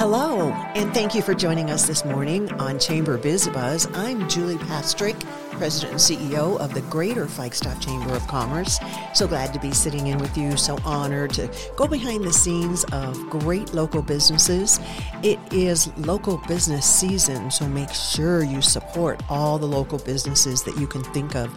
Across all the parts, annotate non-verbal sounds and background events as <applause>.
Hello, and thank you for joining us this morning on Chamber Biz Buzz. I'm Julie Pastrick, President and CEO of the Greater Flagstaff Chamber of Commerce. So glad to be sitting in with you. So honored to go behind the scenes of great local businesses. It is local business season, so make sure you support all the local businesses that you can think of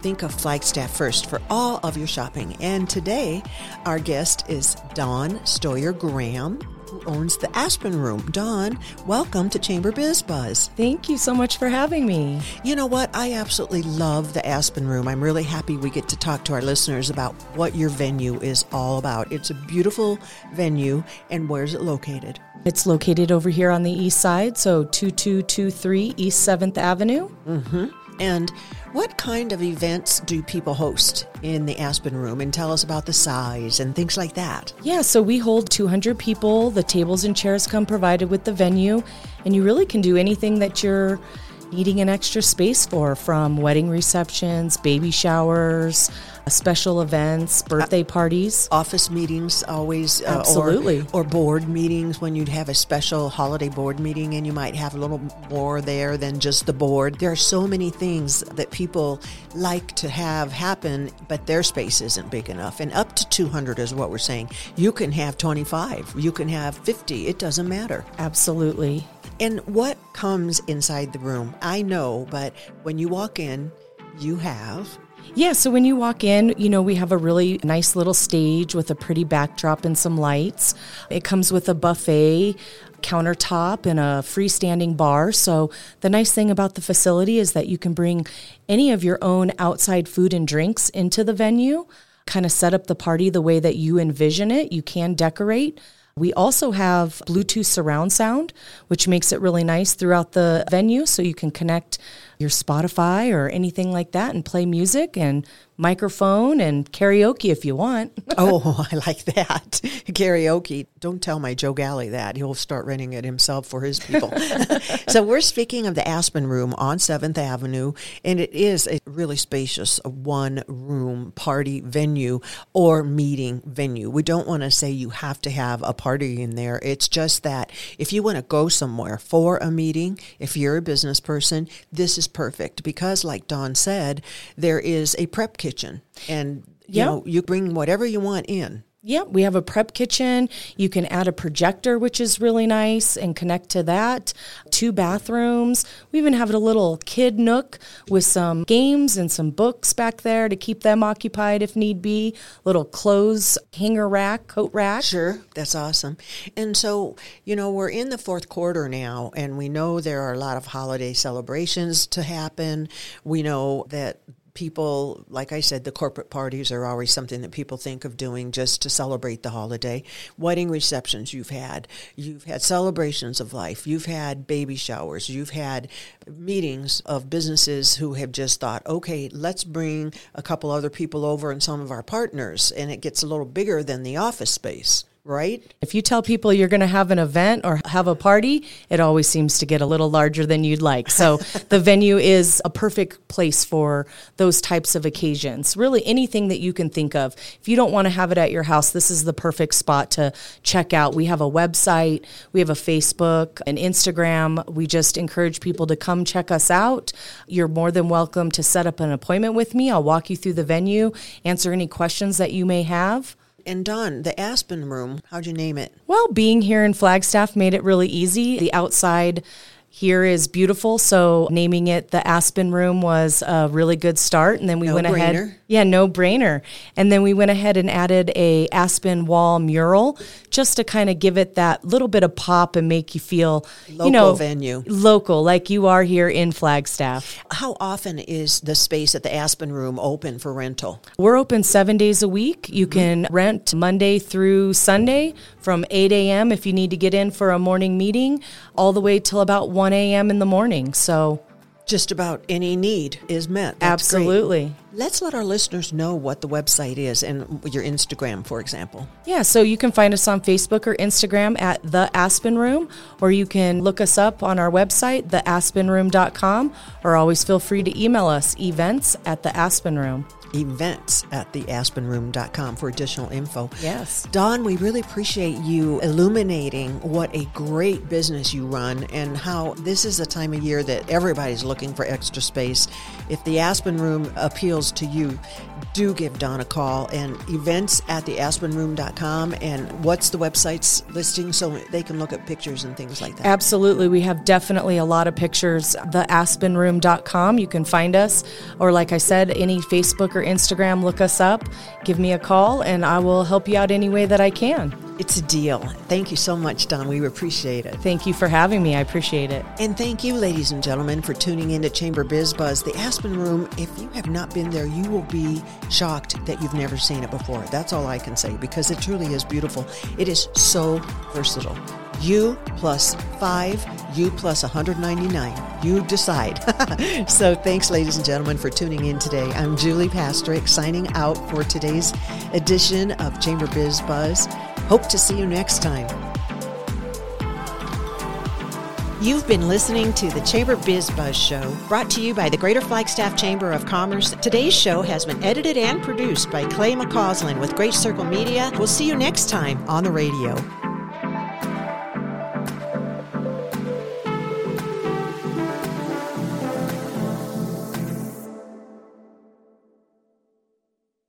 think of Flagstaff first for all of your shopping. And today, our guest is Dawn Stroyer Graham, who owns the Aspen Room. Dawn, welcome to Chamber Biz Buzz. Thank you so much for having me. You know what? I absolutely love the Aspen Room. I'm really happy we get to talk to our listeners about what your venue is all about. It's a beautiful venue, and where's it located? It's located over here on the east side, so 2223 East 7th Avenue. Mm-hmm. And what kind of events do people host in the Aspen Room? And tell us about the size and things like that. Yeah, so we hold 200 people. The tables and chairs come provided with the venue, and you really can do anything that you're needing an extra space for from wedding receptions, baby showers, special events, birthday parties, office meetings, always uh, absolutely, or, or, board meetings when you'd have a special holiday board meeting, and you might have a little more there than just the board. There are so many things that people like to have happen, but their space isn't big enough. And up to 200 is what we're saying. You can have 25, you can have 50. It doesn't matter. Absolutely. And what comes inside the room? I know, but when you walk in, you have yeah, so when you walk in, you know, we have a really nice little stage with a pretty backdrop and some lights. It comes with a buffet countertop and a freestanding bar. So the nice thing about the facility is that you can bring any of your own outside food and drinks into the venue, kind of set up the party the way that you envision it. You can decorate. We also have Bluetooth surround sound, which makes it really nice throughout the venue so you can connect your Spotify or anything like that and play music and microphone and karaoke if you want. <laughs> oh, <laughs> I like that. karaoke. Don't tell my Joe Galley that. He'll start renting it himself for his people. <laughs> so we're speaking of the Aspen Room on 7th Avenue, and it is a really spacious one room party venue or meeting venue. We don't want to say you have to have a party in there. It's just that if you want to go somewhere for a meeting, if you're a business person, this is perfect because like Dawn said, there is a prep kitchen and you yep. know you bring whatever you want in yeah, we have a prep kitchen. You can add a projector, which is really nice, and connect to that. Two bathrooms. We even have a little kid nook with some games and some books back there to keep them occupied if need be. Little clothes hanger rack, coat rack. Sure, that's awesome. And so, you know, we're in the fourth quarter now, and we know there are a lot of holiday celebrations to happen. We know that people, like I said, the corporate parties are always something that people think of doing just to celebrate the holiday. Wedding receptions you've had, you've had celebrations of life, you've had baby showers, you've had meetings of businesses who have just thought, okay, let's bring a couple other people over and some of our partners, and it gets a little bigger than the office space right? If you tell people you're going to have an event or have a party, it always seems to get a little larger than you'd like. So <laughs> the venue is a perfect place for those types of occasions. Really, anything that you can think of. If you don't want to have it at your house, this is the perfect spot to check out. We have a website, we have a Facebook, an Instagram. We just encourage people to come check us out. You're more than welcome to set up an appointment with me. I'll walk you through the venue, answer any questions that you may have. And Dawn, the Aspen Room, how'd you name it? Well, being here in Flagstaff made it really easy. The outside here is beautiful. So naming it the Aspen Room was a really good start. And then we no went brainer. ahead. Yeah, no brainer. And then we went ahead and added a Aspen wall mural just to kind of give it that little bit of pop and make you feel, local you know, venue. Local, like you are here in Flagstaff. How often is the space at the Aspen Room open for rental? We're open seven days a week. You mm-hmm. can rent Monday through Sunday from 8 a.m. if you need to get in for a morning meeting, all the way till about 1 1 a.m. in the morning. So just about any need is met. That's absolutely. Great. Let's let our listeners know what the website is and your Instagram, for example. Yeah, so you can find us on Facebook or Instagram at The Aspen Room, or you can look us up on our website, theaspenroom.com, or always feel free to email us events at The Aspen Room. Events at theaspenroom.com for additional info. Yes. Dawn, we really appreciate you illuminating what a great business you run and how this is a time of year that everybody's looking for extra space. If the Aspen Room appeals to you, do give Dawn a call and events at theaspenroom.com and what's the website's listing so they can look at pictures and things like that. Absolutely. We have definitely a lot of pictures. Theaspenroom.com, you can find us. Or, like I said, any Facebook or Instagram, look us up, give me a call, and I will help you out any way that I can. It's a deal. Thank you so much, Dawn. We appreciate it. Thank you for having me. I appreciate it. And thank you, ladies and gentlemen, for tuning in to Chamber Biz Buzz, the Aspen Room. If you have not been there, you will be shocked that you've never seen it before. That's all I can say because it truly is beautiful. It is so versatile. You plus five, you plus 199. You decide. <laughs> so thanks, ladies and gentlemen, for tuning in today. I'm Julie Pastrick signing out for today's edition of Chamber Biz Buzz. Hope to see you next time. You've been listening to the Chamber Biz Buzz Show, brought to you by the Greater Flagstaff Chamber of Commerce. Today's show has been edited and produced by Clay McCausland with Great Circle Media. We'll see you next time on the radio.